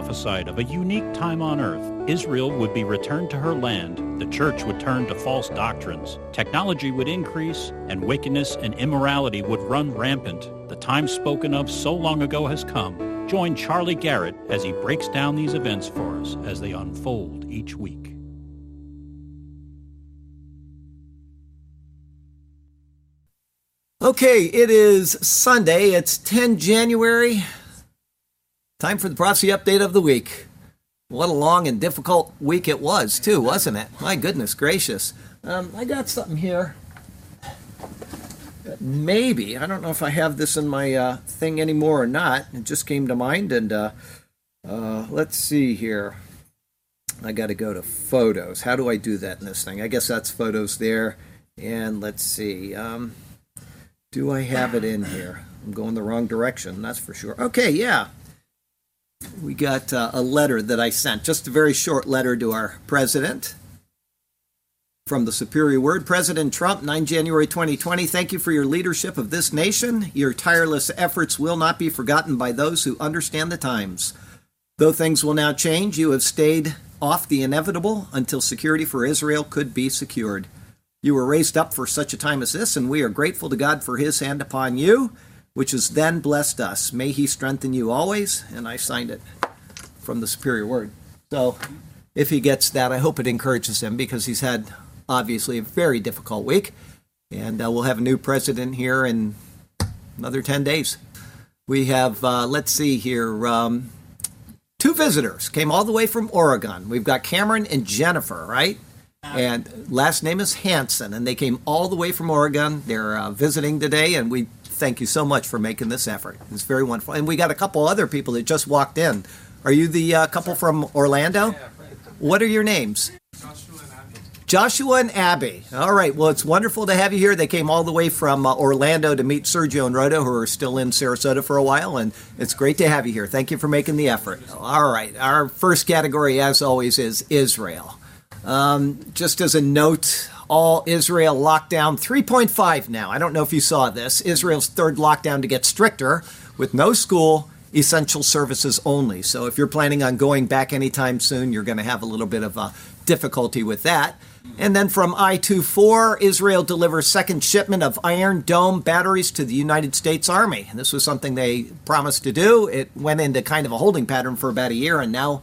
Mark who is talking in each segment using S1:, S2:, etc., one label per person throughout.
S1: Prophesied of a unique time on earth. Israel would be returned to her land, the church would turn to false doctrines, technology would increase, and wickedness and immorality would run rampant. The time spoken of so long ago has come. Join Charlie Garrett as he breaks down these events for us as they unfold each week.
S2: Okay, it is Sunday. It's 10 January. Time for the prophecy update of the week. What a long and difficult week it was, too, wasn't it? My goodness gracious. Um, I got something here. Maybe. I don't know if I have this in my uh, thing anymore or not. It just came to mind, and uh, uh, let's see here. I got to go to photos. How do I do that in this thing? I guess that's photos there. And let's see. Um, do I have it in here? I'm going the wrong direction, that's for sure. Okay, yeah. We got uh, a letter that I sent, just a very short letter to our president from the Superior Word. President Trump, 9 January 2020, thank you for your leadership of this nation. Your tireless efforts will not be forgotten by those who understand the times. Though things will now change, you have stayed off the inevitable until security for Israel could be secured. You were raised up for such a time as this, and we are grateful to God for his hand upon you, which has then blessed us. May he strengthen you always. And I signed it from the Superior Word. So if he gets that, I hope it encourages him because he's had obviously a very difficult week. And uh, we'll have a new president here in another 10 days. We have, uh, let's see here, um, two visitors came all the way from Oregon. We've got Cameron and Jennifer, right? and last name is Hanson, and they came all the way from Oregon. They're uh, visiting today, and we thank you so much for making this effort. It's very wonderful. And we got a couple other people that just walked in. Are you the uh, couple from Orlando? What are your names? Joshua and Abby. All right. Well, it's wonderful to have you here. They came all the way from uh, Orlando to meet Sergio and Rhoda, who are still in Sarasota for a while, and it's great to have you here. Thank you for making the effort. All right. Our first category, as always, is Israel. Um, just as a note, all Israel lockdown 3.5 now. I don't know if you saw this. Israel's third lockdown to get stricter with no school, essential services only. So if you're planning on going back anytime soon, you're going to have a little bit of a difficulty with that. And then from I 24, Israel delivers second shipment of Iron Dome batteries to the United States Army. And this was something they promised to do. It went into kind of a holding pattern for about a year, and now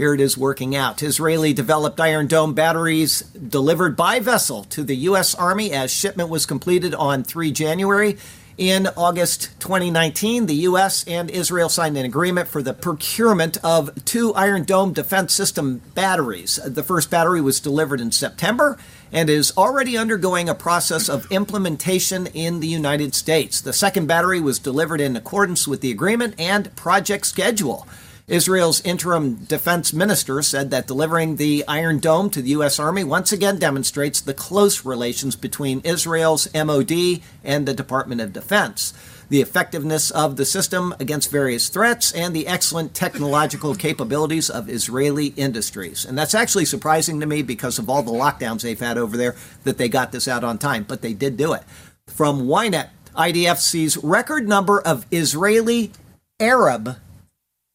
S2: here it is working out. Israeli developed Iron Dome batteries delivered by vessel to the U.S. Army as shipment was completed on 3 January. In August 2019, the U.S. and Israel signed an agreement for the procurement of two Iron Dome defense system batteries. The first battery was delivered in September and is already undergoing a process of implementation in the United States. The second battery was delivered in accordance with the agreement and project schedule. Israel's interim defense minister said that delivering the Iron Dome to the U.S. Army once again demonstrates the close relations between Israel's MOD and the Department of Defense, the effectiveness of the system against various threats, and the excellent technological capabilities of Israeli industries. And that's actually surprising to me because of all the lockdowns they've had over there that they got this out on time, but they did do it. From Ynet, IDF sees record number of Israeli Arab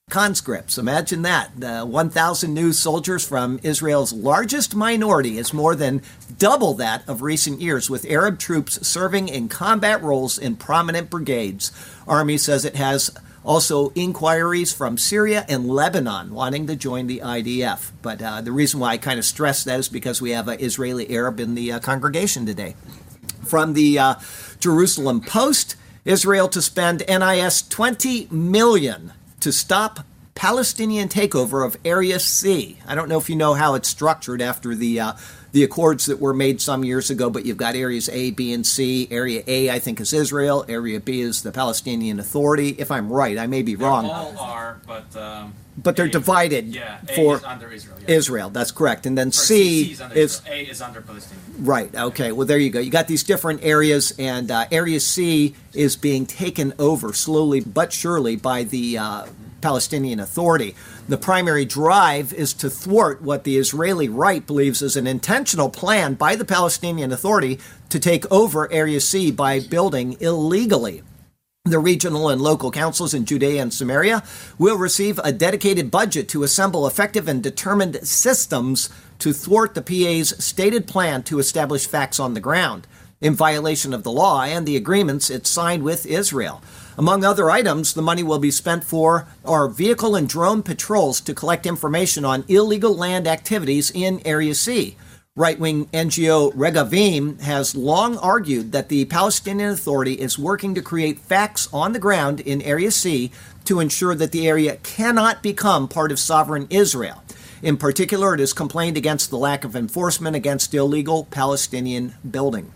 S2: conscripts. Imagine that. The 1,000 new soldiers from Israel's largest minority is more than double that of recent years, with Arab troops serving in combat roles in prominent brigades. Army says it has also inquiries from Syria and Lebanon wanting to join the IDF. But uh, the reason why I kind of stress that is because we have an Israeli Arab in the uh, congregation today. From the uh, Jerusalem Post, Israel to spend NIS 20 million to stop Palestinian takeover of Area C. I don't know if you know how it's structured after the uh, the accords that were made some years ago, but you've got areas A, B, and C. Area A, I think, is Israel. Area B is the Palestinian Authority. If I'm right, I may be
S3: They
S2: wrong.
S3: all are, but um,
S2: But they're
S3: A-
S2: divided
S3: Yeah, A
S2: for
S3: is under Israel. Yeah.
S2: Israel. That's correct. And then
S3: Or
S2: C
S3: is under
S2: is
S3: A is under Palestine.
S2: Right. Okay. Well, there you go. You got these different areas, and uh, Area C is being taken over slowly but surely by the uh, Palestinian Authority. The primary drive is to thwart what the Israeli right believes is an intentional plan by the Palestinian Authority to take over Area C by building illegally. The regional and local councils in Judea and Samaria will receive a dedicated budget to assemble effective and determined systems to thwart the PA's stated plan to establish facts on the ground, in violation of the law and the agreements it signed with Israel. Among other items, the money will be spent for our vehicle and drone patrols to collect information on illegal land activities in Area C. Right wing NGO Regavim has long argued that the Palestinian Authority is working to create facts on the ground in Area C to ensure that the area cannot become part of sovereign Israel. In particular, it has complained against the lack of enforcement against illegal Palestinian building.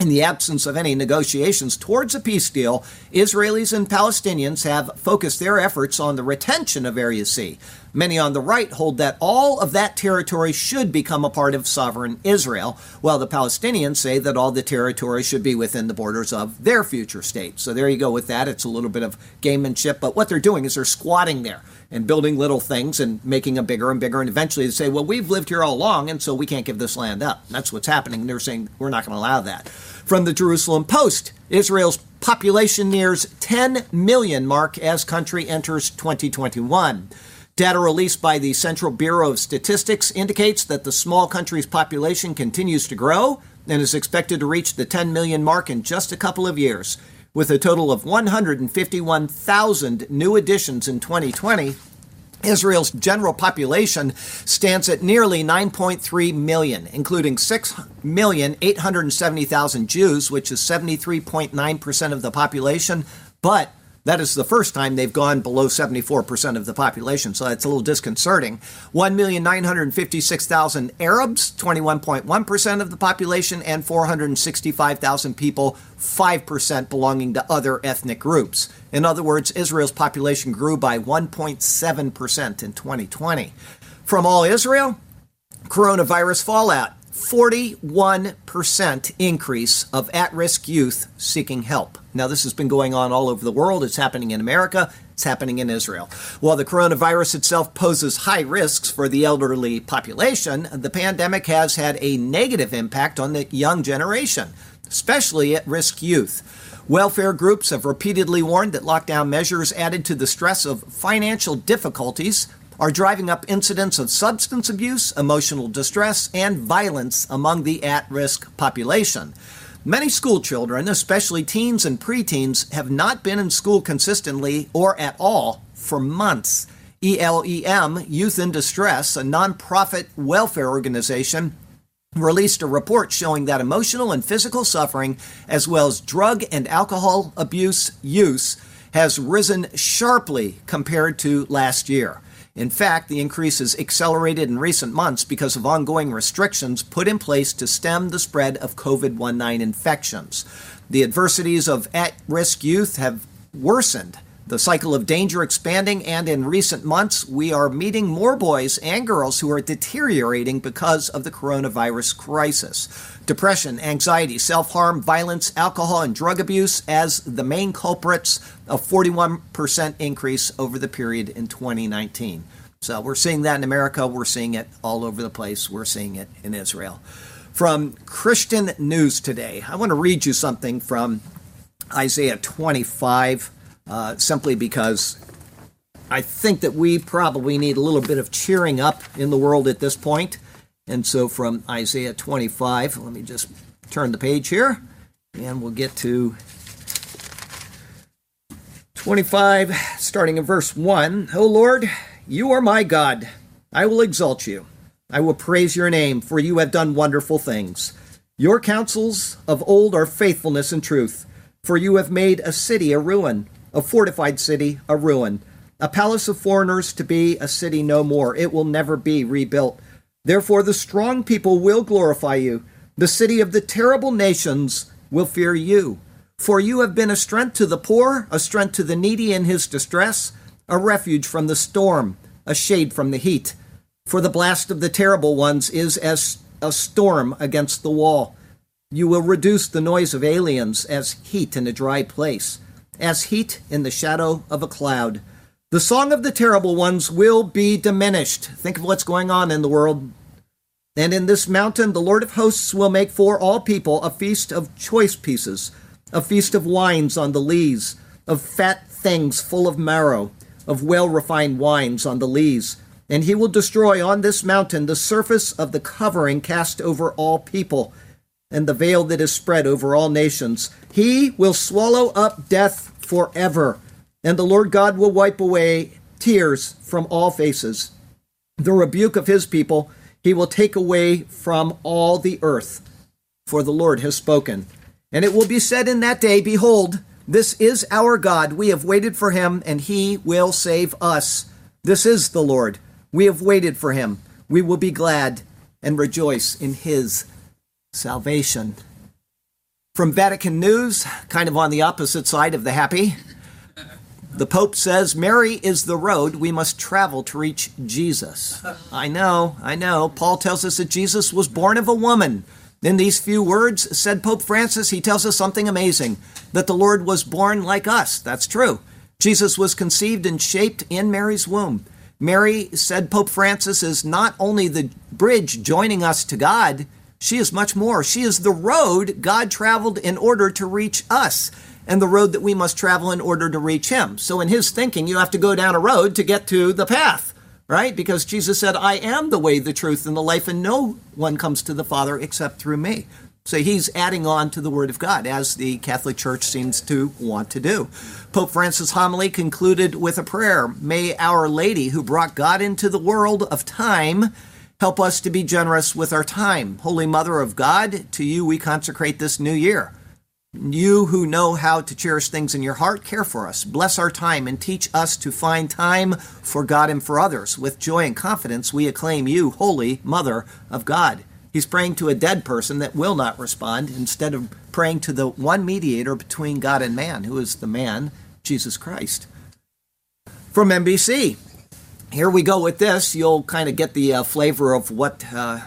S2: In the absence of any negotiations towards a peace deal, Israelis and Palestinians have focused their efforts on the retention of Area C. Many on the right hold that all of that territory should become a part of sovereign Israel, while the Palestinians say that all the territory should be within the borders of their future state. So there you go with that. It's a little bit of gamemanship, but what they're doing is they're squatting there and building little things and making them bigger and bigger. And eventually they say, well, we've lived here all along, and so we can't give this land up. That's what's happening. They're saying, we're not going to allow that. From the Jerusalem Post, Israel's population nears 10 million mark as country enters 2021. Data released by the Central Bureau of Statistics indicates that the small country's population continues to grow and is expected to reach the 10 million mark in just a couple of years. With a total of 151,000 new additions in 2020, Israel's general population stands at nearly 9.3 million, including 6,870,000 Jews, which is 73.9% of the population, but that is the first time they've gone below 74% of the population, so that's a little disconcerting. 1,956,000 Arabs, 21.1% of the population, and 465,000 people, 5% belonging to other ethnic groups. In other words, Israel's population grew by 1.7% in 2020. From all Israel, coronavirus fallout 41% increase of at risk youth seeking help. Now, this has been going on all over the world. It's happening in America, it's happening in Israel. While the coronavirus itself poses high risks for the elderly population, the pandemic has had a negative impact on the young generation, especially at risk youth. Welfare groups have repeatedly warned that lockdown measures added to the stress of financial difficulties are driving up incidents of substance abuse, emotional distress, and violence among the at risk population. Many school children, especially teens and preteens, have not been in school consistently or at all for months. ELEM, Youth in Distress, a nonprofit welfare organization, released a report showing that emotional and physical suffering, as well as drug and alcohol abuse use, has risen sharply compared to last year. In fact, the increase has accelerated in recent months because of ongoing restrictions put in place to stem the spread of COVID 19 infections. The adversities of at risk youth have worsened the cycle of danger expanding, and in recent months, we are meeting more boys and girls who are deteriorating because of the coronavirus crisis. Depression, anxiety, self harm, violence, alcohol, and drug abuse as the main culprits, a 41% increase over the period in 2019. So we're seeing that in America, we're seeing it all over the place, we're seeing it in Israel. From Christian News Today, I want to read you something from Isaiah 25 uh, simply because I think that we probably need a little bit of cheering up in the world at this point. And so from Isaiah 25, let me just turn the page here and we'll get to 25, starting in verse 1. O Lord, you are my God. I will exalt you. I will praise your name, for you have done wonderful things. Your counsels of old are faithfulness and truth, for you have made a city a ruin a fortified city, a ruin, a palace of foreigners to be a city no more. It will never be rebuilt. Therefore, the strong people will glorify you. The city of the terrible nations will fear you. For you have been a strength to the poor, a strength to the needy in his distress, a refuge from the storm, a shade from the heat. For the blast of the terrible ones is as a storm against the wall. You will reduce the noise of aliens as heat in a dry place as heat in the shadow of a cloud. The song of the terrible ones will be diminished. Think of what's going on in the world. And in this mountain, the Lord of hosts will make for all people a feast of choice pieces, a feast of wines on the lees, of fat things full of marrow, of well refined wines on the lees. And he will destroy on this mountain the surface of the covering cast over all people, and the veil that is spread over all nations. He will swallow up death forever, and the Lord God will wipe away tears from all faces. The rebuke of his people he will take away from all the earth, for the Lord has spoken. And it will be said in that day, Behold, this is our God. We have waited for him, and he will save us. This is the Lord. We have waited for him. We will be glad and rejoice in his salvation. From Vatican News, kind of on the opposite side of the happy, the Pope says Mary is the road we must travel to reach Jesus. I know, I know. Paul tells us that Jesus was born of a woman. In these few words, said Pope Francis, he tells us something amazing that the Lord was born like us. That's true. Jesus was conceived and shaped in Mary's womb. Mary, said Pope Francis, is not only the bridge joining us to God, she is much more. She is the road God traveled in order to reach us and the road that we must travel in order to reach him. So in his thinking, you have to go down a road to get to the path, right? Because Jesus said, I am the way, the truth, and the life, and no one comes to the Father except through me. So he's adding on to the Word of God, as the Catholic Church seems to want to do. Pope Francis' homily concluded with a prayer May Our Lady, who brought God into the world of time, help us to be generous with our time. Holy Mother of God, to you we consecrate this new year. You who know how to cherish things in your heart, care for us. Bless our time and teach us to find time for God and for others. With joy and confidence, we acclaim you, Holy Mother of God. He's praying to a dead person that will not respond instead of praying to the one mediator between God and man, who is the man, Jesus Christ. From NBC, here we go with this. You'll kind of get the uh, flavor of what uh,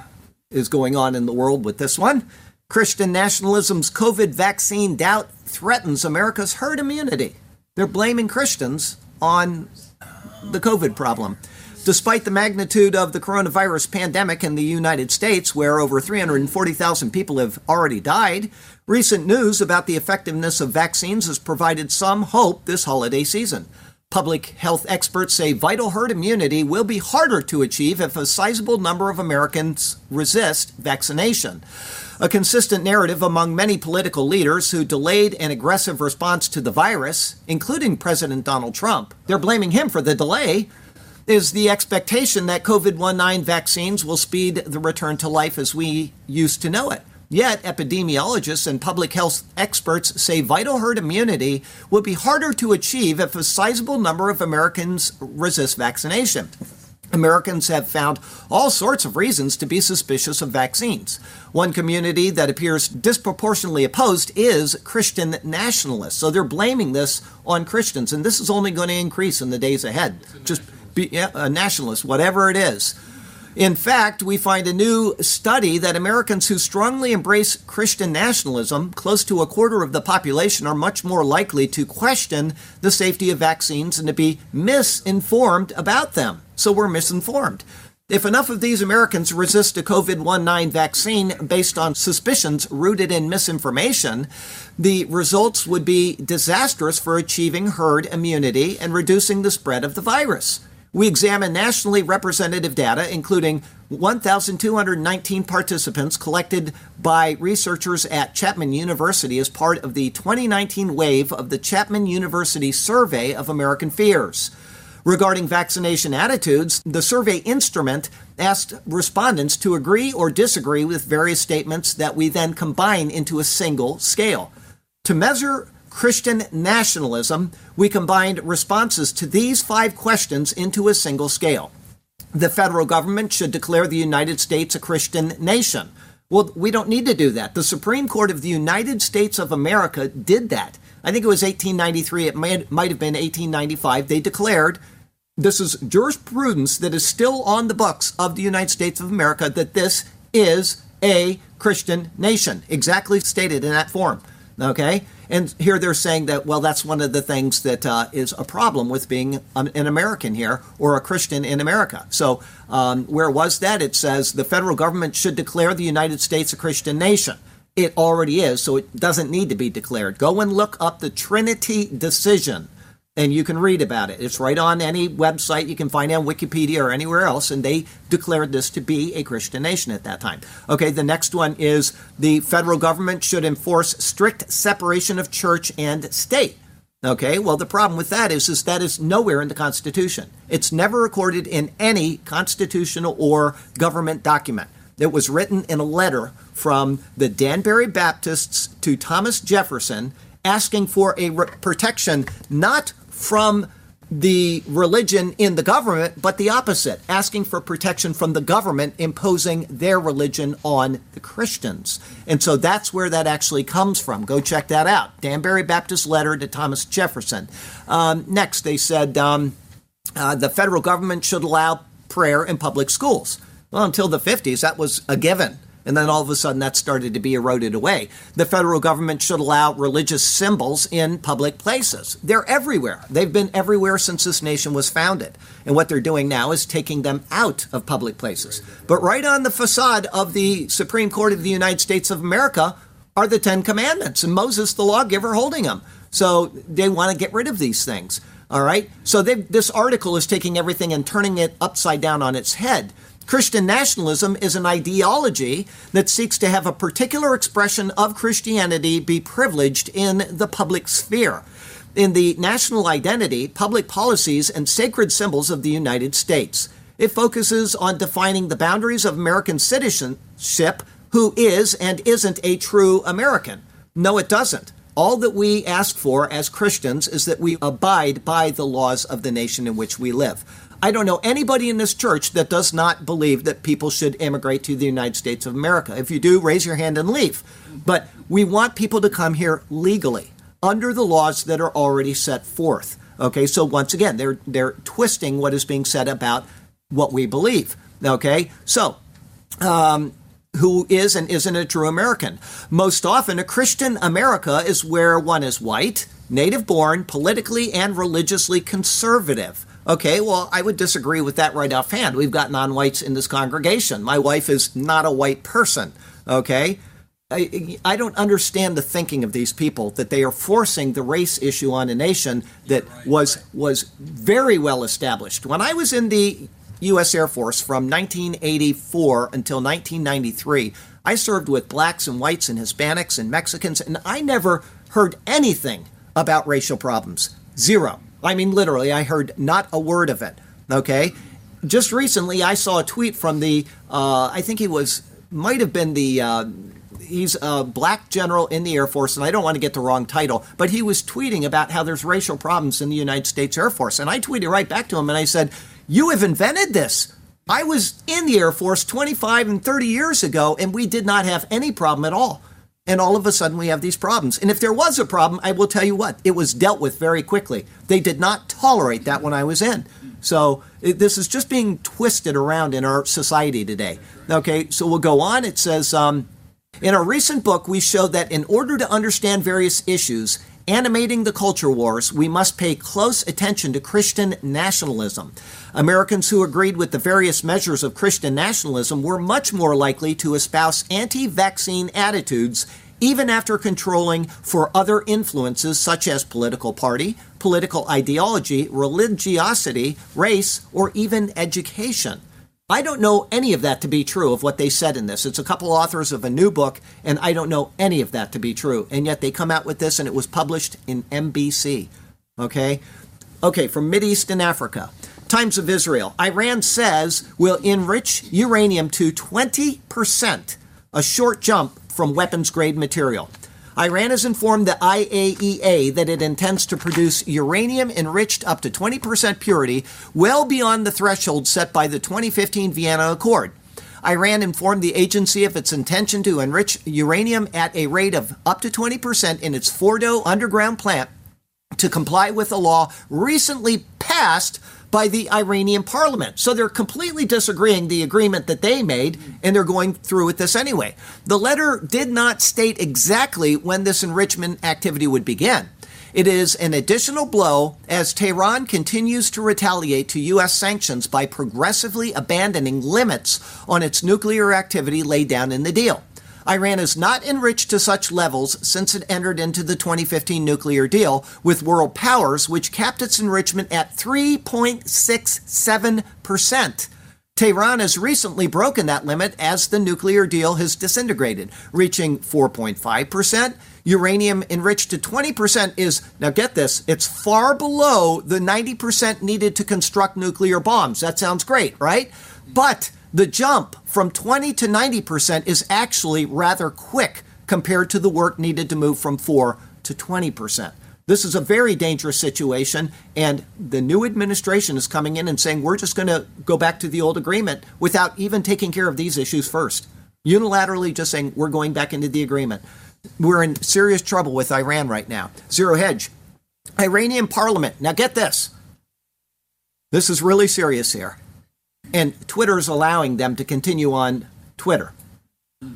S2: is going on in the world with this one. Christian nationalism's COVID vaccine doubt threatens America's herd immunity. They're blaming Christians on the COVID problem. Despite the magnitude of the coronavirus pandemic in the United States, where over 340,000 people have already died, recent news about the effectiveness of vaccines has provided some hope this holiday season. Public health experts say vital herd immunity will be harder to achieve if a sizable number of Americans resist vaccination. A consistent narrative among many political leaders who delayed an aggressive response to the virus, including President Donald Trump, they're blaming him for the delay, is the expectation that COVID 19 vaccines will speed the return to life as we used to know it. Yet, epidemiologists and public health experts say vital herd immunity would be harder to achieve if a sizable number of Americans resist vaccination. Americans have found all sorts of reasons to be suspicious of vaccines. One community that appears disproportionately opposed is Christian nationalists. So they're blaming this on Christians, and this is only going to increase in the days ahead. Just be a nationalist, whatever it is. In fact, we find a new study that Americans who strongly embrace Christian nationalism, close to a quarter of the population, are much more likely to question the safety of vaccines and to be misinformed about them. So we're misinformed. If enough of these Americans resist a COVID 19 vaccine based on suspicions rooted in misinformation, the results would be disastrous for achieving herd immunity and reducing the spread of the virus. We examine nationally representative data, including 1,219 participants collected by researchers at Chapman University as part of the 2019 wave of the Chapman University Survey of American Fears. Regarding vaccination attitudes, the survey instrument asked respondents to agree or disagree with various statements that we then combine into a single scale. To measure Christian nationalism, we combined responses to these five questions into a single scale. The federal government should declare the United States a Christian nation. Well, we don't need to do that. The Supreme Court of the United States of America did that. I think it was 1893, it might, might have been 1895. They declared this is jurisprudence that is still on the books of the United States of America that this is a Christian nation, exactly stated in that form. Okay? And here they're saying that, well, that's one of the things that uh, is a problem with being an American here or a Christian in America. So, um, where was that? It says the federal government should declare the United States a Christian nation. It already is, so it doesn't need to be declared. Go and look up the Trinity decision and you can read about it. It's right on any website you can find on Wikipedia or anywhere else, and they declared this to be a Christian nation at that time. Okay, the next one is the federal government should enforce strict separation of church and state. Okay, well, the problem with that is, is that is nowhere in the Constitution. It's never recorded in any constitutional or government document. It was written in a letter from the Danbury Baptists to Thomas Jefferson asking for a re- protection not from the religion in the government, but the opposite, asking for protection from the government imposing their religion on the Christians. And so that's where that actually comes from. Go check that out. Danbury Baptist letter to Thomas Jefferson. Um, next, they said um, uh, the federal government should allow prayer in public schools. Well, until the 50s, that was a given. And then all of a sudden that started to be eroded away. The federal government should allow religious symbols in public places. They're everywhere. They've been everywhere since this nation was founded. And what they're doing now is taking them out of public places. But right on the facade of the Supreme Court of the United States of America are the Ten Commandments and Moses, the lawgiver, holding them. So they want to get rid of these things. All right. So this article is taking everything and turning it upside down on its head. Christian nationalism is an ideology that seeks to have a particular expression of Christianity be privileged in the public sphere. In the national identity, public policies, and sacred symbols of the United States. It focuses on defining the boundaries of American citizenship, who is and isn't a true American. No, it doesn't. All that we ask for as Christians is that we abide by the laws of the nation in which we live. I don't know anybody in this church that does not believe that people should immigrate to the United States of America. If you do, raise your hand and leave. But we want people to come here legally under the laws that are already set forth. Okay, so once again, they're they're twisting what is being said about what we believe. Okay, so um, who is and isn't a true American? Most often, a Christian America is where one is white, native born, politically and religiously conservative. Okay, well, I would disagree with that right offhand. We've got non whites in this congregation. My wife is not a white person. Okay? I, I don't understand the thinking of these people that they are forcing the race issue on a nation that right, was right. was very well established. When I was in the U.S. Air Force from 1984 until 1993, I served with blacks and whites and Hispanics and Mexicans, and I never heard anything about racial problems. Zero. I mean, literally, I heard not a word of it. Okay? Just recently, I saw a tweet from the, uh, I think he was, might have been the, uh, he's a black general in the Air Force, and I don't want to get the wrong title, but he was tweeting about how there's racial problems in the United States Air Force. And I tweeted right back to him and I said, You have invented this. I was in the Air Force 25 and 30 years ago, and we did not have any problem at all and all of a sudden we have these problems. And if there was a problem, I will tell you what, it was dealt with very quickly. They did not tolerate that when I was in. So it, this is just being twisted around in our society today. Okay, so we'll go on. It says, um, in our recent book, we show that in order to understand various issues animating the culture wars, we must pay close attention to Christian nationalism. Americans who agreed with the various measures of Christian nationalism were much more likely to espouse anti vaccine attitudes even after controlling for other influences such as political party, political ideology, religiosity, race, or even education. I don't know any of that to be true of what they said in this. It's a couple authors of a new book, and I don't know any of that to be true. And yet they come out with this, and it was published in NBC. Okay? Okay, from Mideast and Africa. Times of Israel. Iran says will enrich uranium to 20%, a short jump from weapons grade material. Iran has informed the IAEA that it intends to produce uranium enriched up to 20% purity, well beyond the threshold set by the 2015 Vienna Accord. Iran informed the agency of its intention to enrich uranium at a rate of up to 20% in its Fordo underground plant to comply with a law recently passed by the Iranian parliament. So they're completely disagreeing the agreement that they made, and they're going through with this anyway. The letter did not state exactly when this enrichment activity would begin. It is an additional blow as Tehran continues to retaliate to U.S. sanctions by progressively abandoning limits on its nuclear activity laid down in the deal. Iran has not enriched to such levels since it entered into the 2015 nuclear deal with world powers, which capped its enrichment at 3.67%. Tehran has recently broken that limit as the nuclear deal has disintegrated, reaching 4.5%. Uranium enriched to 20% is, now get this, it's far below the 90% needed to construct nuclear bombs. That sounds great, right? But the jump from 20 to 90% is actually rather quick compared to the work needed to move from 4 to 20%. This is a very dangerous situation, and the new administration is coming in and saying we're just going to go back to the old agreement without even taking care of these issues first. Unilaterally just saying we're going back into the agreement. We're in serious trouble with Iran right now. Zero hedge. Iranian parliament. Now get this. This is really serious here. And Twitter is allowing them to continue on Twitter.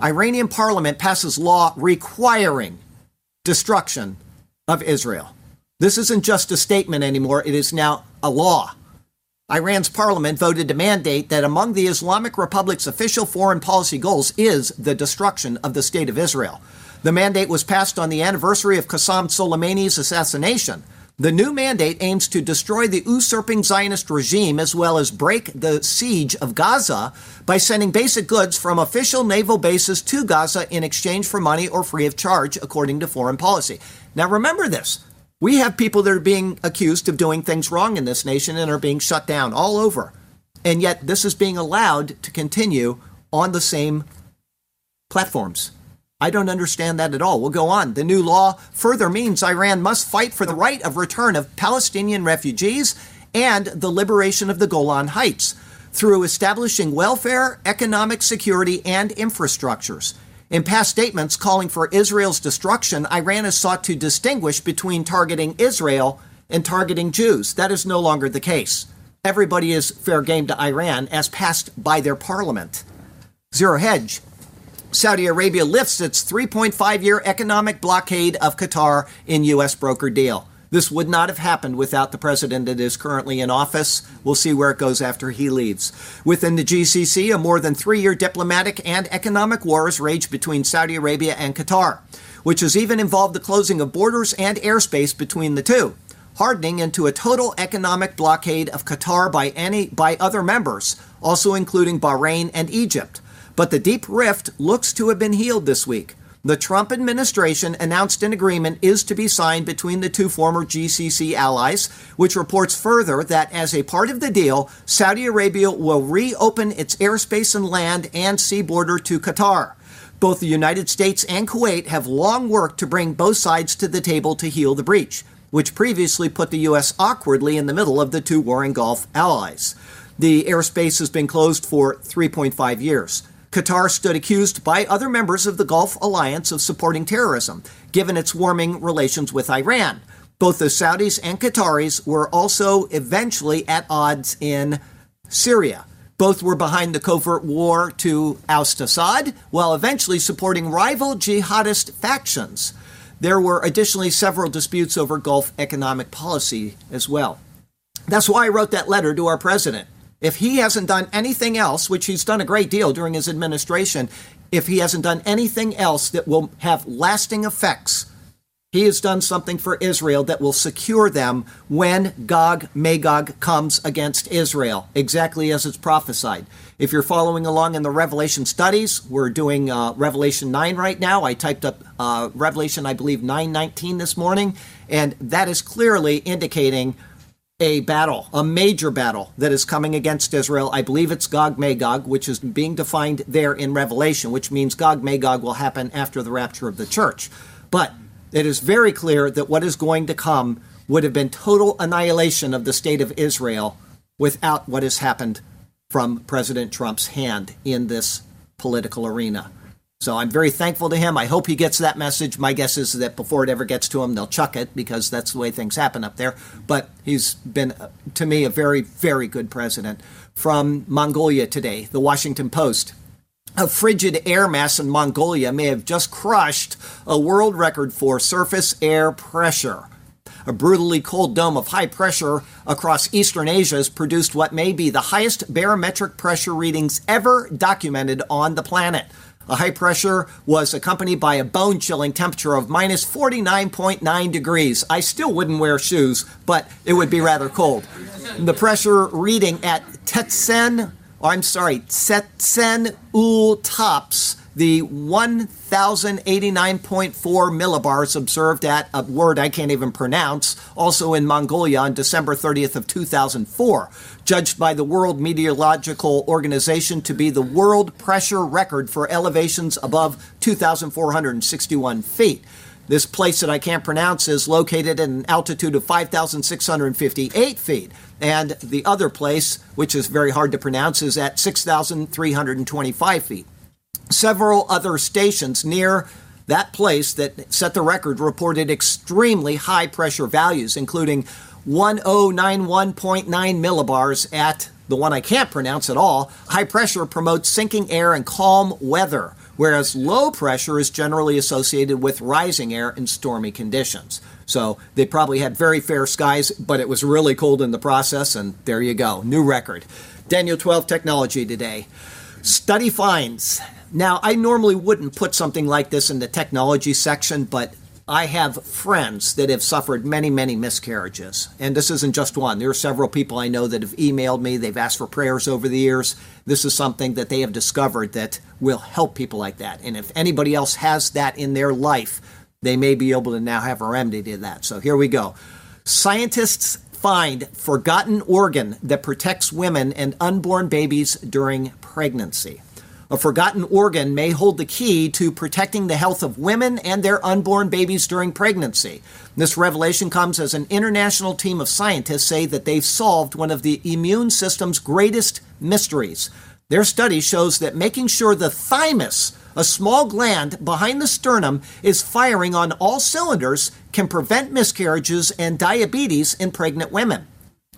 S2: Iranian parliament passes law requiring destruction of Israel. This isn't just a statement anymore, it is now a law. Iran's parliament voted to mandate that among the Islamic Republic's official foreign policy goals is the destruction of the State of Israel. The mandate was passed on the anniversary of Qasem Soleimani's assassination. The new mandate aims to destroy the usurping Zionist regime as well as break the siege of Gaza by sending basic goods from official naval bases to Gaza in exchange for money or free of charge, according to foreign policy. Now remember this. We have people that are being accused of doing things wrong in this nation and are being shut down all over. And yet this is being allowed to continue on the same platforms. I don't understand that at all. We'll go on. The new law further means Iran must fight for the right of return of Palestinian refugees and the liberation of the Golan Heights through establishing welfare, economic security, and infrastructures. In past statements calling for Israel's destruction, Iran has sought to distinguish between targeting Israel and targeting Jews. That is no longer the case. Everybody is fair game to Iran as passed by their parliament. Zero hedge. Saudi Arabia lifts its 3.5 year economic blockade of Qatar in U.S. broker deal. This would not have happened without the president that is currently in office. We'll see where it goes after he leaves. Within the GCC, a more than three year diplomatic and economic war has raged between Saudi Arabia and Qatar, which has even involved the closing of borders and airspace between the two, hardening into a total economic blockade of Qatar by, any, by other members, also including Bahrain and Egypt. But the deep rift looks to have been healed this week. The Trump administration announced an agreement is to be signed between the two former GCC allies, which reports further that as a part of the deal, Saudi Arabia will reopen its airspace and land and sea border to Qatar. Both the United States and Kuwait have long worked to bring both sides to the table to heal the breach, which previously put the U.S. awkwardly in the middle of the two warring Gulf allies. The airspace has been closed for 3.5 years. Qatar stood accused by other members of the Gulf Alliance of supporting terrorism, given its warming relations with Iran. Both the Saudis and Qataris were also eventually at odds in Syria. Both were behind the covert war to oust Assad, while eventually supporting rival jihadist factions. There were additionally several disputes over Gulf economic policy as well. That's why I wrote that letter to our president. If he hasn't done anything else, which he's done a great deal during his administration, if he hasn't done anything else that will have lasting effects, he has done something for Israel that will secure them when Gog Magog comes against Israel, exactly as it's prophesied. If you're following along in the Revelation studies, we're doing uh, Revelation 9 right now. I typed up uh, Revelation, I believe, 919 this morning, and that is clearly indicating a battle, a major battle that is coming against Israel. I believe it's Gog Magog, which is being defined there in Revelation, which means Gog Magog will happen after the rapture of the church. But it is very clear that what is going to come would have been total annihilation of the state of Israel without what has happened from President Trump's hand in this political arena. So I'm very thankful to him. I hope he gets that message. My guess is that before it ever gets to him, they'll chuck it because that's the way things happen up there. But he's been, uh, to me, a very, very good president. From Mongolia today, the Washington Post. A frigid air mass in Mongolia may have just crushed a world record for surface air pressure. A brutally cold dome of high pressure across eastern Asia has produced what may be the highest barometric pressure readings ever documented on the planet. A high pressure was accompanied by a bone chilling temperature of minus 49.9 degrees. I still wouldn't wear shoes, but it would be rather cold. The pressure reading at Tetsen, or I'm sorry, Tsetsen Ul Tops the 1,089.4 millibars observed at a word I can't even pronounce, also in Mongolia on December 30th of 2004, judged by the World Meteorological Organization to be the world pressure record for elevations above 2,461 feet. This place that I can't pronounce is located at an altitude of 5,658 feet. And the other place, which is very hard to pronounce, is at 6,325 feet. Several other stations near that place that set the record reported extremely high pressure values, including 1091.9 millibars at the one I can't pronounce at all. High pressure promotes sinking air and calm weather, whereas low pressure is generally associated with rising air and stormy conditions. So they probably had very fair skies, but it was really cold in the process, and there you go. New record. Daniel 12 technology today. Study finds now, I normally wouldn't put something like this in the technology section, but I have friends that have suffered many, many miscarriages. And this isn't just one. There are several people I know that have emailed me. They've asked for prayers over the years. This is something that they have discovered that will help people like that. And if anybody else has that in their life, they may be able to now have a remedy to that. So here we go. Scientists find forgotten organ that protects women and unborn babies during pregnancy. A forgotten organ may hold the key to protecting the health of women and their unborn babies during pregnancy. This revelation comes as an international team of scientists say that they've solved one of the immune system's greatest mysteries. Their study shows that making sure the thymus, a small gland behind the sternum, is firing on all cylinders can prevent miscarriages and diabetes in pregnant women.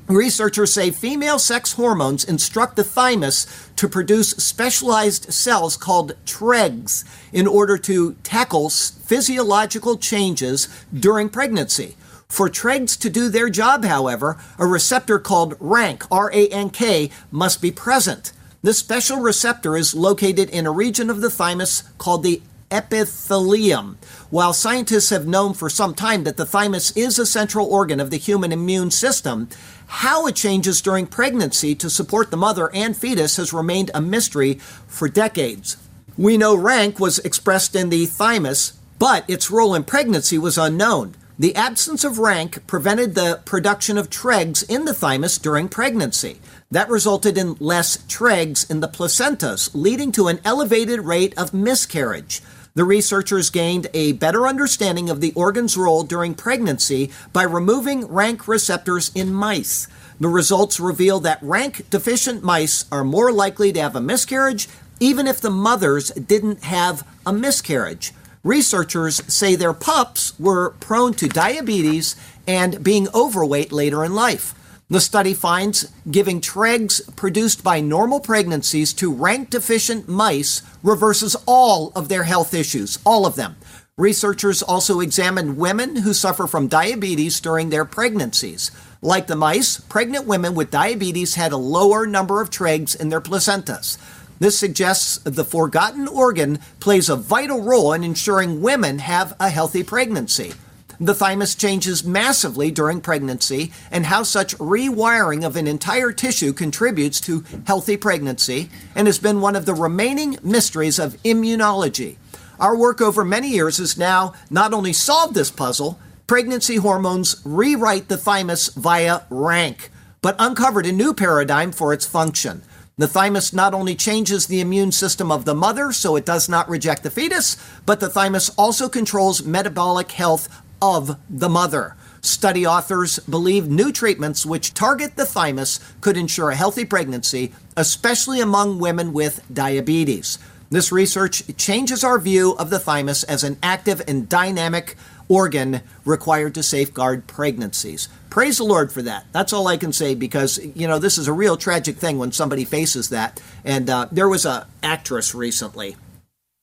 S2: Researchers say female sex hormones instruct the thymus to produce specialized cells called TREGs in order to tackle physiological changes during pregnancy. For TREGs to do their job, however, a receptor called RANK, R A N K, must be present. This special receptor is located in a region of the thymus called the epithelium. While scientists have known for some time that the thymus is a central organ of the human immune system, how it changes during pregnancy to support the mother and fetus has remained a mystery for decades. We know rank was expressed in the thymus, but its role in pregnancy was unknown. The absence of rank prevented the production of tregs in the thymus during pregnancy. That resulted in less tregs in the placentas, leading to an elevated rate of miscarriage. The researchers gained a better understanding of the organ's role during pregnancy by removing rank receptors in mice. The results reveal that rank deficient mice are more likely to have a miscarriage even if the mothers didn't have a miscarriage. Researchers say their pups were prone to diabetes and being overweight later in life. The study finds giving tregs produced by normal pregnancies to rank deficient mice reverses all of their health issues, all of them. Researchers also examined women who suffer from diabetes during their pregnancies. Like the mice, pregnant women with diabetes had a lower number of tregs in their placentas. This suggests the forgotten organ plays a vital role in ensuring women have a healthy pregnancy. The thymus changes massively during pregnancy, and how such rewiring of an entire tissue contributes to healthy pregnancy, and has been one of the remaining mysteries of immunology. Our work over many years has now not only solved this puzzle, pregnancy hormones rewrite the thymus via rank, but uncovered a new paradigm for its function. The thymus not only changes the immune system of the mother so it does not reject the fetus, but the thymus also controls metabolic health of the mother. Study authors believe new treatments which target the thymus could ensure a healthy pregnancy, especially among women with diabetes. This research changes our view of the thymus as an active and dynamic organ required to safeguard pregnancies. Praise the Lord for that. That's all I can say because you know this is a real tragic thing when somebody faces that. And uh, there was a actress recently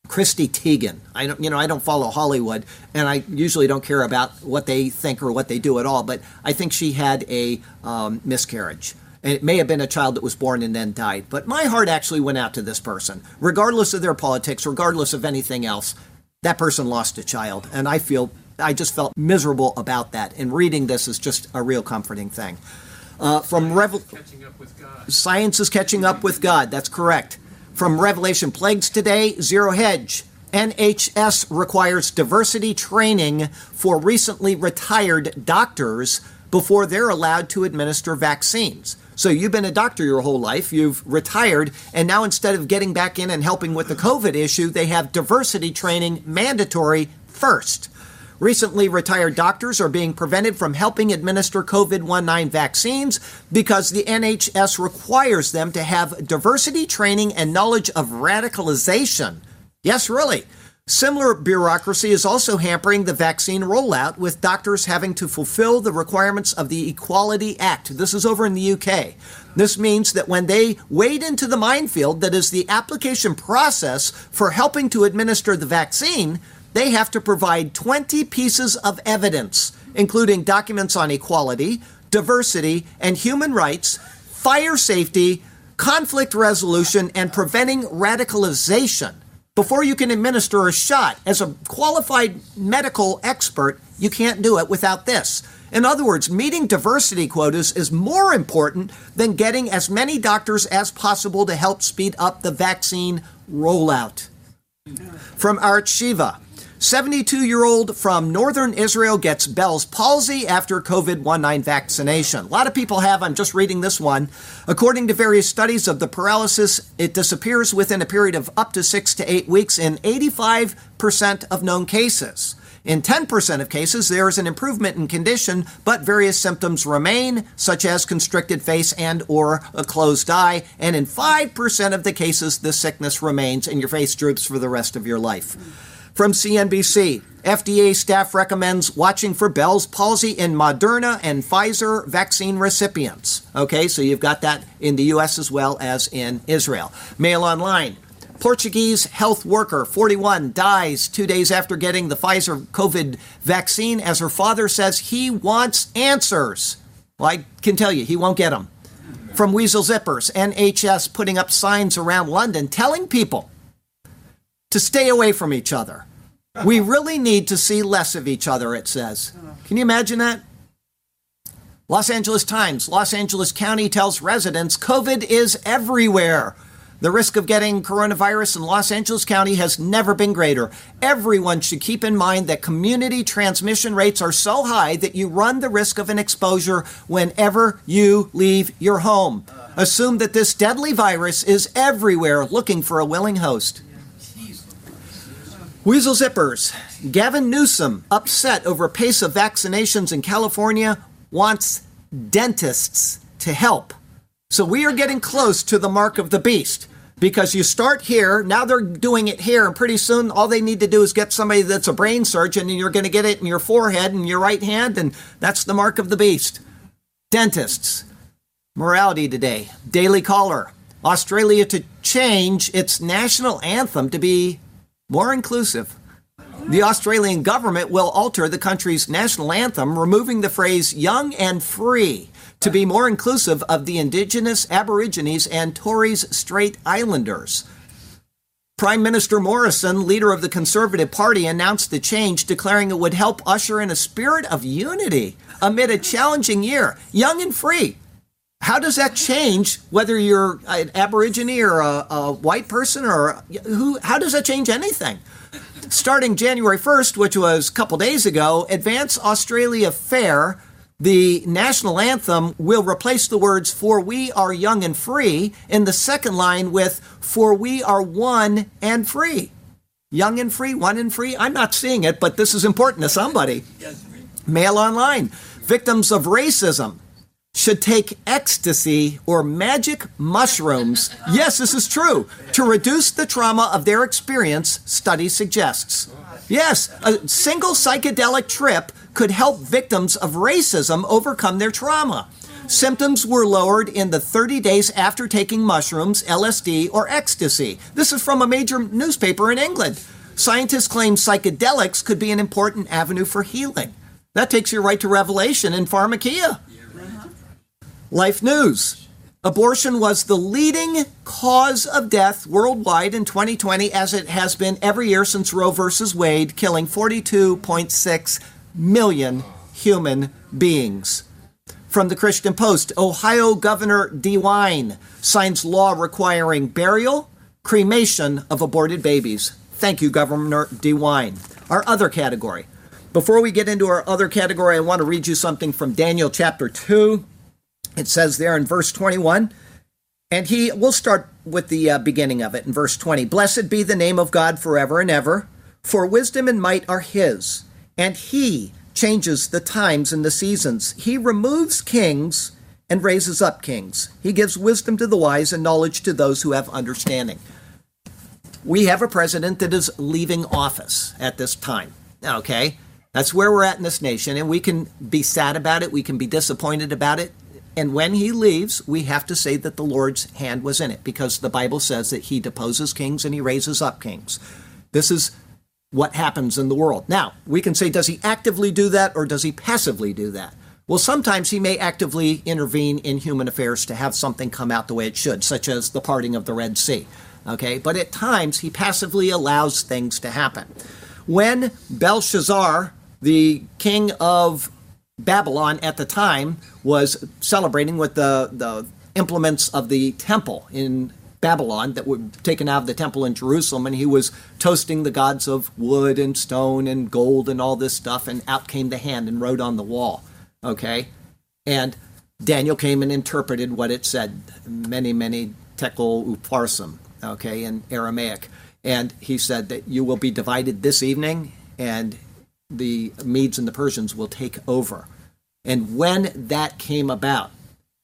S2: Chrissy Teigen. I don't, you know, I don't follow Hollywood, and I usually don't care about what they think or what they do at all. But I think she had a um, miscarriage, And it may have been a child that was born and then died. But my heart actually went out to this person. Regardless of their politics, regardless of anything else, that person lost a child. And I feel, I just felt miserable about that. And reading this is just a real comforting thing. Uh, from Revel-
S4: catching up with God.
S2: Science is catching up with God. That's correct. From Revelation Plagues today, Zero Hedge. NHS requires diversity training for recently retired doctors before they're allowed to administer vaccines. So you've been a doctor your whole life, you've retired, and now instead of getting back in and helping with the COVID issue, they have diversity training mandatory first. Recently retired doctors are being prevented from helping administer COVID 19 vaccines because the NHS requires them to have diversity training and knowledge of radicalization. Yes, really. Similar bureaucracy is also hampering the vaccine rollout, with doctors having to fulfill the requirements of the Equality Act. This is over in the UK. This means that when they wade into the minefield that is the application process for helping to administer the vaccine, they have to provide 20 pieces of evidence, including documents on equality, diversity, and human rights, fire safety, conflict resolution, and preventing radicalization. Before you can administer a shot, as a qualified medical expert, you can't do it without this. In other words, meeting diversity quotas is more important than getting as many doctors as possible to help speed up the vaccine rollout. From Arutz Sheva. 72 year old from northern Israel gets Bell's palsy after COVID 19 vaccination. A lot of people have, I'm just reading this one. According to various studies of the paralysis, it disappears within a period of up to six to eight weeks in 85% of known cases. In 10% of cases, there is an improvement in condition, but various symptoms remain, such as constricted face and or a closed eye. And in 5% of the cases, the sickness remains and your face droops for the rest of your life. From CNBC, FDA staff recommends watching for Bell's palsy in Moderna and Pfizer vaccine recipients. Okay, so you've got that in the US as well as in Israel. Mail Online. Portuguese health worker, 41, dies two days after getting the Pfizer COVID vaccine as her father says he wants answers. Well, I can tell you, he won't get them. From Weasel Zippers, NHS putting up signs around London telling people to stay away from each other. We really need to see less of each other, it says. Uh-huh. Can you imagine that? Los Angeles Times, Los Angeles County tells residents COVID is everywhere. The risk of getting coronavirus in Los Angeles County has never been greater. Everyone should keep in mind that community transmission rates are so high that you run the risk of an exposure whenever you leave your home. Uh-huh. Assume that this deadly virus is everywhere looking for a willing host. Weasel Zippers. Gavin Newsom, upset over pace of vaccinations in California, wants dentists to help. So we are getting close to the mark of the beast because you start here, now they're doing it here, and pretty soon all they need to do is get somebody that's a brain surgeon and you're going to get it in your forehead and your right hand, and that's the mark of the beast. Dentists. Morality today. Daily Caller. Australia to change its national anthem to be more inclusive. The Australian government will alter the country's national anthem, removing the phrase young and free to be more inclusive of the Indigenous, Aborigines, and Torres Strait Islanders. Prime Minister Morrison, leader of the Conservative Party, announced the change, declaring it would help usher in a spirit of unity amid a challenging year. Young and free. How does that change whether you're an Aborigine or a, a white person or who? How does that change anything? Starting January 1st, which was a couple days ago, Advance Australia Fair, the national anthem, will replace the words "For we are young and free" in the second line with "For we are one and free." Young and free, one and free. I'm not seeing it, but this is important to somebody. Mail online. Victims of racism should take ecstasy or magic mushrooms. Yes, this is true. To reduce the trauma of their experience, study suggests. Yes, a single psychedelic trip could help victims of racism overcome their trauma. Symptoms were lowered in the 30 days after taking mushrooms, LSD, or ecstasy. This is from a major newspaper in England. Scientists claim psychedelics could be an important avenue for healing. That takes you right to Revelation in Pharmakia. Life News. Abortion was the leading cause of death worldwide in 2020, as it has been every year since Roe versus Wade, killing 42.6 million human beings. From the Christian Post, Ohio Governor DeWine signs law requiring burial, cremation of aborted babies. Thank you, Governor DeWine. Our other category. Before we get into our other category, I want to read you something from Daniel chapter 2. It says there in verse 21, and he, we'll start with the uh, beginning of it in verse 20. Blessed be the name of God forever and ever, for wisdom and might are his, and he changes the times and the seasons. He removes kings and raises up kings. He gives wisdom to the wise and knowledge to those who have understanding. We have a president that is leaving office at this time. Okay? That's where we're at in this nation, and we can be sad about it. We can be disappointed about it. And when he leaves, we have to say that the Lord's hand was in it because the Bible says that he deposes kings and he raises up kings. This is what happens in the world. Now, we can say, does he actively do that or does he passively do that? Well, sometimes he may actively intervene in human affairs to have something come out the way it should, such as the parting of the Red Sea. Okay, but at times he passively allows things to happen. When Belshazzar, the king of Babylon at the time was celebrating with the, the implements of the temple in Babylon that were taken out of the temple in Jerusalem, and he was toasting the gods of wood and stone and gold and all this stuff, and out came the hand and wrote on the wall. Okay? And Daniel came and interpreted what it said, mene, mene, tekel upharsim, okay, in Aramaic. And he said that you will be divided this evening, and the Medes and the Persians will take over. And when that came about,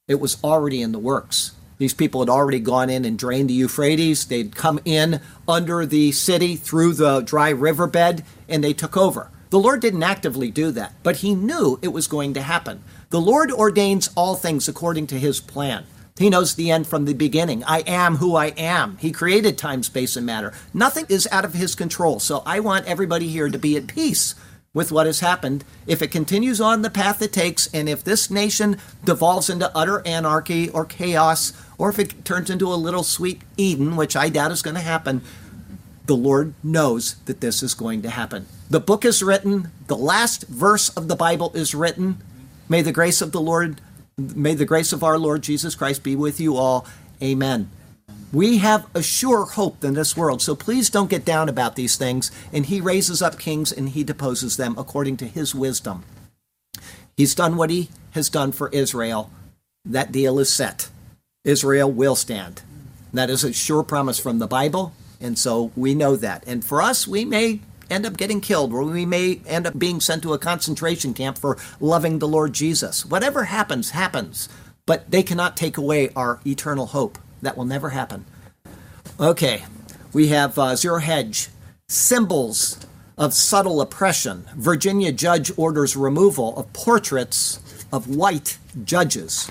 S2: it was already in the works. These people had already gone in and drained the Euphrates. They'd come in under the city through the dry riverbed and they took over. The Lord didn't actively do that, but He knew it was going to happen. The Lord ordains all things according to His plan. He knows the end from the beginning. I am who I am. He created time, space, and matter. Nothing is out of His control. So I want everybody here to be at peace with what has happened, if it continues on the path it takes, and if this nation devolves into utter anarchy or chaos, or if it turns into a little sweet Eden, which I doubt is going to happen, the Lord knows that this is going to happen. The book is written, the last verse of the Bible is written. May the grace of the Lord, may the grace of our Lord Jesus Christ be with you all. Amen. We have a sure hope in this world, so please don't get down about these things. And he raises up kings and he deposes them according to his wisdom. He's done what he has done for Israel. That deal is set. Israel will stand. That is a sure promise from the Bible, and so we know that. And for us, we may end up getting killed, or we may end up being sent to a concentration camp for loving the Lord Jesus. Whatever happens, happens. But they cannot take away our eternal hope. That will never happen. Okay, we have uh, Zero Hedge. Symbols of subtle oppression. Virginia judge orders removal of portraits of white judges.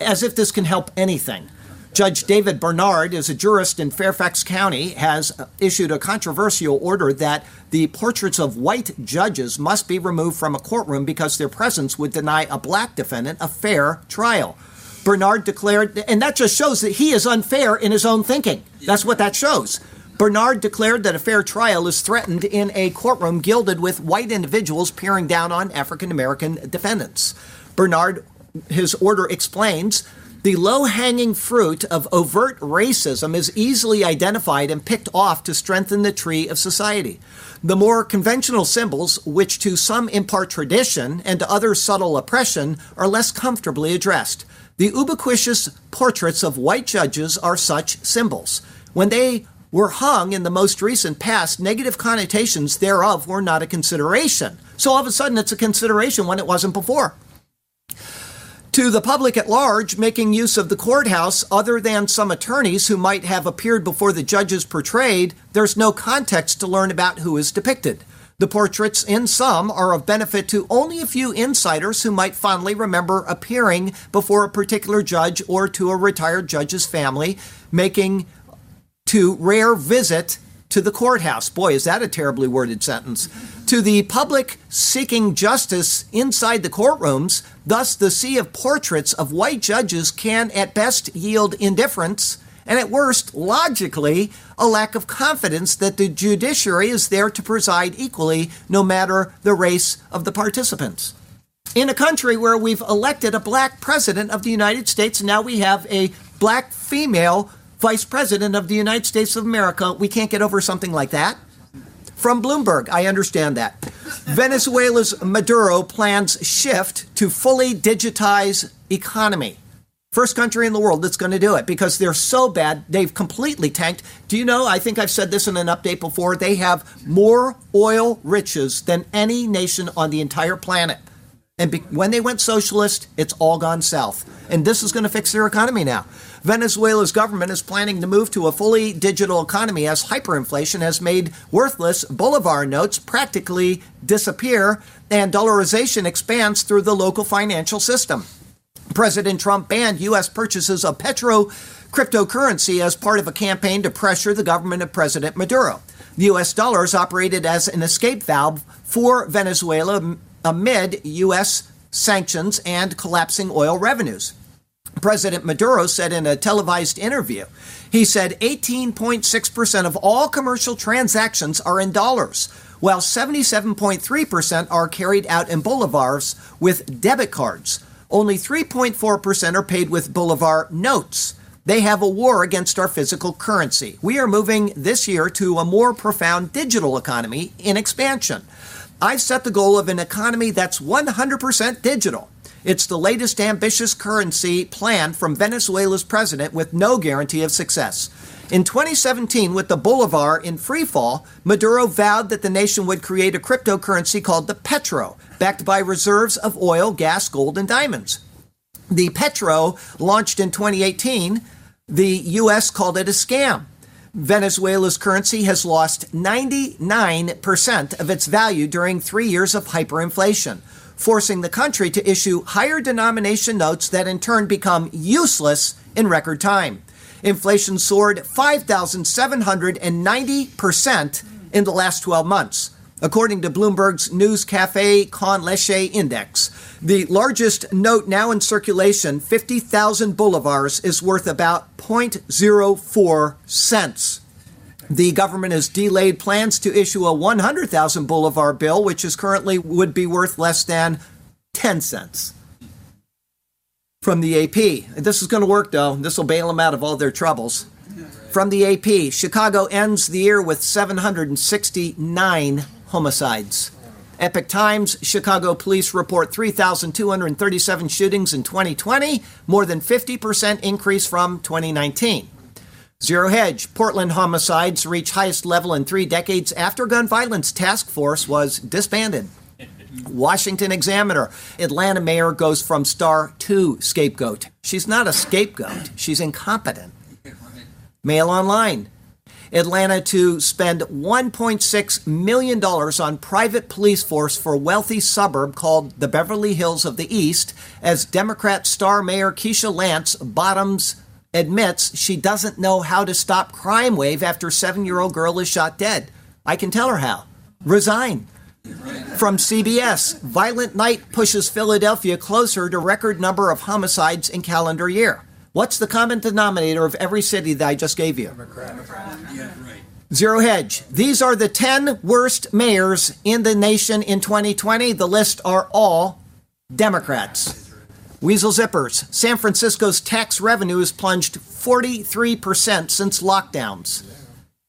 S2: As if this can help anything. Judge David Bernhard is a jurist in Fairfax County, has issued a controversial order that the portraits of white judges must be removed from a courtroom because their presence would deny a black defendant a fair trial. Bernhard declared, and that just shows that he is unfair in his own thinking. That's what that shows. Bernhard declared that a fair trial is threatened in a courtroom gilded with white individuals peering down on African American defendants. Bernhard, his order explains the low hanging fruit of overt racism is easily identified and picked off to strengthen the tree of society. The more conventional symbols, which to some impart tradition and to others subtle oppression, are less comfortably addressed. The ubiquitous portraits of white judges are such symbols. When they were hung in the most recent past, negative connotations thereof were not a consideration. So all of a sudden, it's a consideration when it wasn't before. To the public at large, making use of the courthouse, other than some attorneys who might have appeared before the judges portrayed, there's no context to learn about who is depicted. The portraits, in some, are of benefit to only a few insiders who might fondly remember appearing before a particular judge or to a retired judge's family, making to rare visit to the courthouse. Boy, is that a terribly worded sentence. To the public seeking justice inside the courtrooms. Thus, the sea of portraits of white judges can at best yield indifference and at worst, logically, a lack of confidence that the judiciary is there to preside equally no matter the race of the participants. In a country where we've elected a black president of the United States, and now we have a black female vice president of the United States of America, we can't get over something like that. From Bloomberg, I understand that. Venezuela's Maduro plans shift to fully digitize economy. First country in the world that's going to do it because they're so bad, they've completely tanked. Do you know? I think I've said this in an update before. They have more oil riches than any nation on the entire planet. And be- when they went socialist, it's all gone south. And this is going to fix their economy now. Venezuela's government is planning to move to a fully digital economy as hyperinflation has made worthless Bolivar notes practically disappear and dollarization expands through the local financial system. President Trump banned U.S. purchases of petro cryptocurrency as part of a campaign to pressure the government of President Maduro. The U.S. dollars operated as an escape valve for Venezuela amid U.S. sanctions and collapsing oil revenues. President Maduro said in a televised interview, he said 18.6% of all commercial transactions are in dollars, while 77.3% are carried out in bolivars with debit cards. Only 3.4% are paid with Bolivar notes. They have a war against our physical currency. We are moving this year to a more profound digital economy in expansion. I've set the goal of an economy that's 100% digital. It's the latest ambitious currency plan from Venezuela's president with no guarantee of success. In 2017, with the Bolivar in freefall, Maduro vowed that the nation would create a cryptocurrency called the Petro, backed by reserves of oil, gas, gold, and diamonds. The Petro launched in 2018. The U.S. called it a scam. Venezuela's currency has lost 99% of its value during three years of hyperinflation, forcing the country to issue higher denomination notes that in turn become useless in record time. Inflation soared 5,790% in the last 12 months. According to Bloomberg's News Cafe Con Leche Index, the largest note now in circulation, 50,000 bolivars, is worth about 0.04 cents. The government has delayed plans to issue a 100,000 bolivar bill, which is currently would be worth less than 10 cents from the AP. This is going to work, though. This will bail them out of all their troubles. From the AP, Chicago ends the year with 769 homicides. Epoch Times, Chicago police report 3,237 shootings in 2020, more than 50% increase from 2019. Zero Hedge, Portland homicides reach highest level in three decades after gun violence task force was disbanded. Washington Examiner. Atlanta mayor goes from star to scapegoat. She's not a scapegoat, she's incompetent. Mail Online. Atlanta to spend $1.6 million on private police force for a wealthy suburb called the Beverly Hills of the East, as Democrat star Mayor Keisha Lance Bottoms admits she doesn't know how to stop crime wave after seven year old girl is shot dead. I can tell her how. Resign. From CBS, violent night pushes Philadelphia closer to record number of homicides in calendar year. What's the common denominator of every city that I just gave you? Zero Hedge. These are the 10 worst mayors in the nation in 2020. The list are all Democrats. Weasel Zippers. San Francisco's tax revenue has plunged 43% since lockdowns.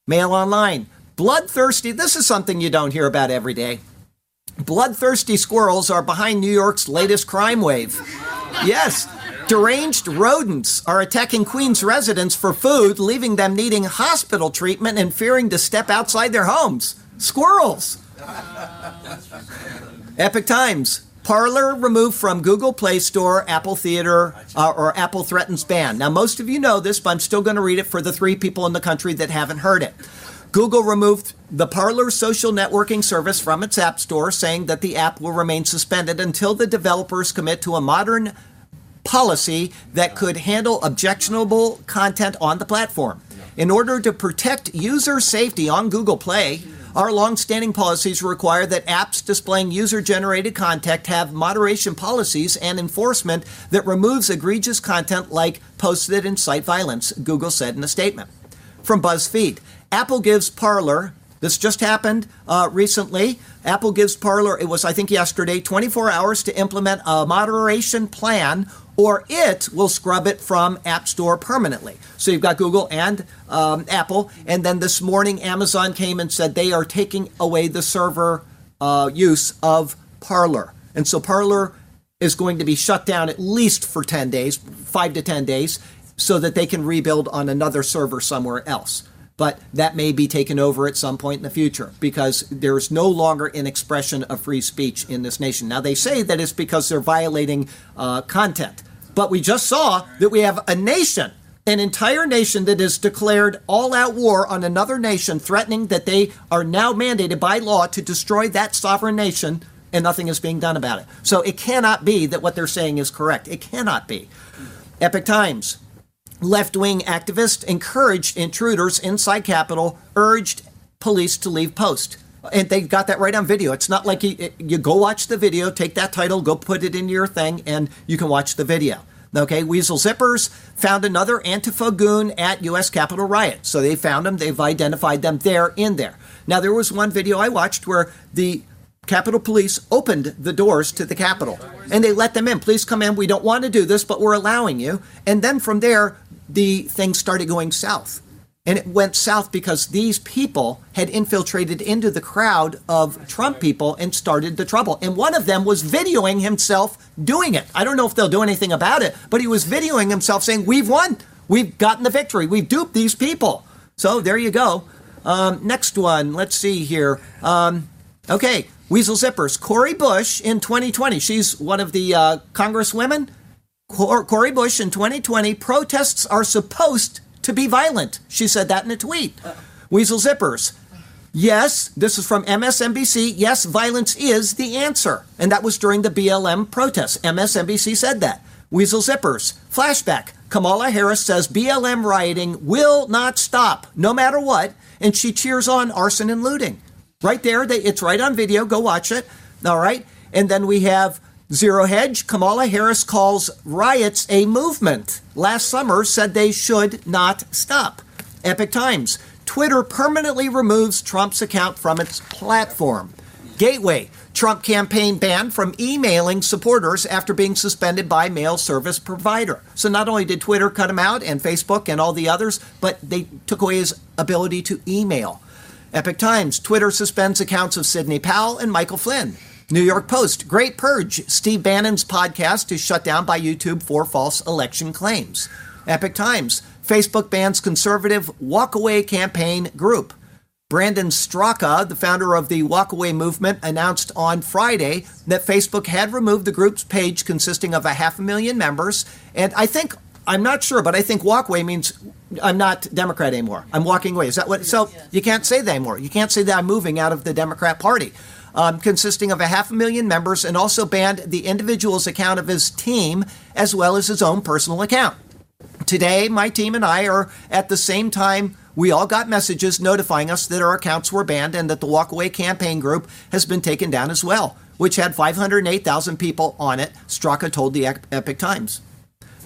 S2: Mail Online. Bloodthirsty, this is something you don't hear about every day. Bloodthirsty squirrels are behind New York's latest crime wave. Yes, deranged rodents are attacking Queens residents for food, leaving them needing hospital treatment and fearing to step outside their homes. Squirrels! Epoch Times. Parler removed from Google Play Store, Apple Theater, uh, or Apple threatens ban. Now, most of you know this, but I'm still going to read it for the three people in the country that haven't heard it. Google removed the Parler social networking service from its App Store, saying that the app will remain suspended until the developers commit to a modern policy that could handle objectionable content on the platform. In order to protect user safety on Google Play, our long-standing policies require that apps displaying user-generated content have moderation policies and enforcement that removes egregious content like posts that incite violence, Google said in a statement. From BuzzFeed, Apple gives Parler this just happened uh, recently. Apple gives Parler, it was, I think, yesterday, 24 hours to implement a moderation plan, or it will scrub it from App Store permanently. So you've got Google and um, Apple. And then this morning, Amazon came and said they are taking away the server uh, use of Parler. And so Parler is going to be shut down at least for 10 days, five to 10 days, so that they can rebuild on another server somewhere else but that may be taken over at some point in the future because there's no longer an expression of free speech in this nation. Now, they say that it's because they're violating uh, content, but we just saw that we have a nation, an entire nation that has declared all out war on another nation, threatening that they are now mandated by law to destroy that sovereign nation, and nothing is being done about it. So it cannot be that what they're saying is correct. It cannot be. Epoch Times left wing activists encouraged intruders inside Capitol, urged police to leave post. And they got that right on video. It's not like you, you go watch the video, take that title, go put it in your thing, and you can watch the video. Okay, Weasel Zippers found another Antifa goon at U.S. Capitol riot. So they found them, they've identified them there in there. Now, there was one video I watched where the Capitol Police opened the doors to the Capitol and they let them in. Please come in. We don't want to do this, but we're allowing you. And then from there, the thing started going south. And it went south because these people had infiltrated into the crowd of Trump people and started the trouble. And one of them was videoing himself doing it. I don't know if they'll do anything about it, but he was videoing himself saying, We've won. We've gotten the victory. We've duped these people. So there you go. Um, next one. Let's see here. Um, okay. Weasel Zippers. Cori Bush in 2020. She's one of the uh, Congresswomen Cori Bush in 2020 protests are supposed to be violent. She said that in a tweet. Weasel Zippers. Yes, this is from MSNBC. Yes, violence is the answer. And that was during the BLM protests. MSNBC said that. Weasel Zippers. Flashback. Kamala Harris says BLM rioting will not stop, no matter what. And she cheers on arson and looting. Right there, they, it's right on video. Go watch it. All right. And then we have Zero Hedge, Kamala Harris calls riots a movement. Last summer said they should not stop. Epoch Times, Twitter permanently removes Trump's account from its platform. Gateway, Trump campaign banned from emailing supporters after being suspended by mail service provider. So not only did Twitter cut him out and Facebook and all the others, but they took away his ability to email. Epoch Times, Twitter suspends accounts of Sidney Powell and Michael Flynn. New York Post, Great Purge. Steve Bannon's podcast is shut down by YouTube for false election claims. Epoch Times, Facebook bans conservative walkaway campaign group. Brandon Straka, the founder of the Walkaway movement, announced on Friday that Facebook had removed the group's page consisting of a half a million members. And I think, I'm not sure, but I think walkaway means I'm not Democrat anymore. I'm walking away. Is that what? So you can't say that anymore. You can't say that I'm moving out of the Democrat Party um, consisting of a half a million members, and also banned the individual's account of his team as well as his own personal account. Today, my team and I are at the same time. We all got messages notifying us that our accounts were banned and that the Walkaway campaign group has been taken down as well, which had 508,000 people on it, Straka told the Epoch Times.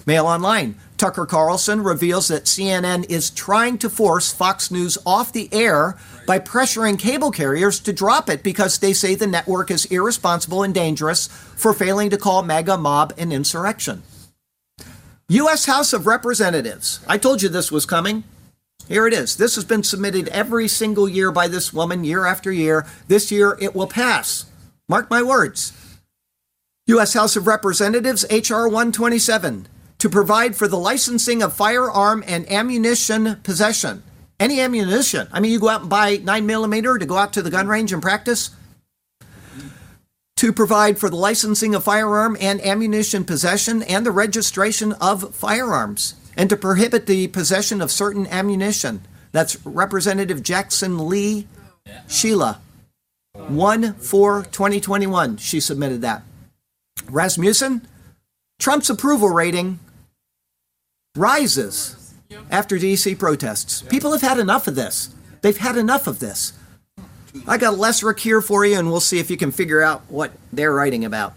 S2: Mail Online. Tucker Carlson reveals that CNN is trying to force Fox News off the air by pressuring cable carriers to drop it because they say the network is irresponsible and dangerous for failing to call MAGA mob an insurrection. U.S. House of Representatives. I told you this was coming. Here it is. This has been submitted every single year by this woman, year after year. This year it will pass. Mark my words. U.S. House of Representatives, H.R. 127 to provide for the licensing of firearm and ammunition possession. Any ammunition. I mean, you go out and buy 9 millimeter to go out to the gun range and practice. To provide for the licensing of firearm and ammunition possession and the registration of firearms. And to prohibit the possession of certain ammunition. That's Representative Jackson Lee Sheila. 1 4 2021. She submitted that. Rasmussen, Trump's approval rating rises. after DC protests. People have had enough of this. They've had enough of this. I got lesser here for you, and we'll see if you can figure out what they're writing about.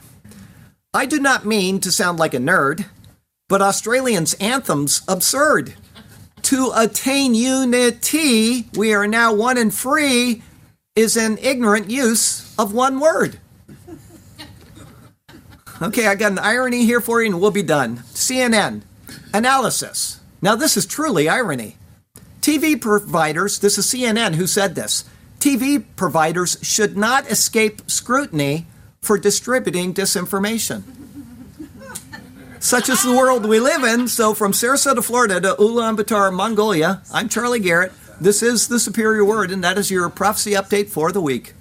S2: I do not mean to sound like a nerd, but Australians' anthem's absurd. To attain unity, we are now one and free, is an ignorant use of one word. Okay, I got an irony here for you, and we'll be done. CNN analysis. Now, this is truly irony. TV providers, this is CNN who said this TV providers should not escape scrutiny for distributing disinformation. Such is the world we live in. So, from Sarasota, Florida to Ulaanbaatar, Mongolia, I'm Charlie Garrett. This is the Superior Word, and that is your prophecy update for the week.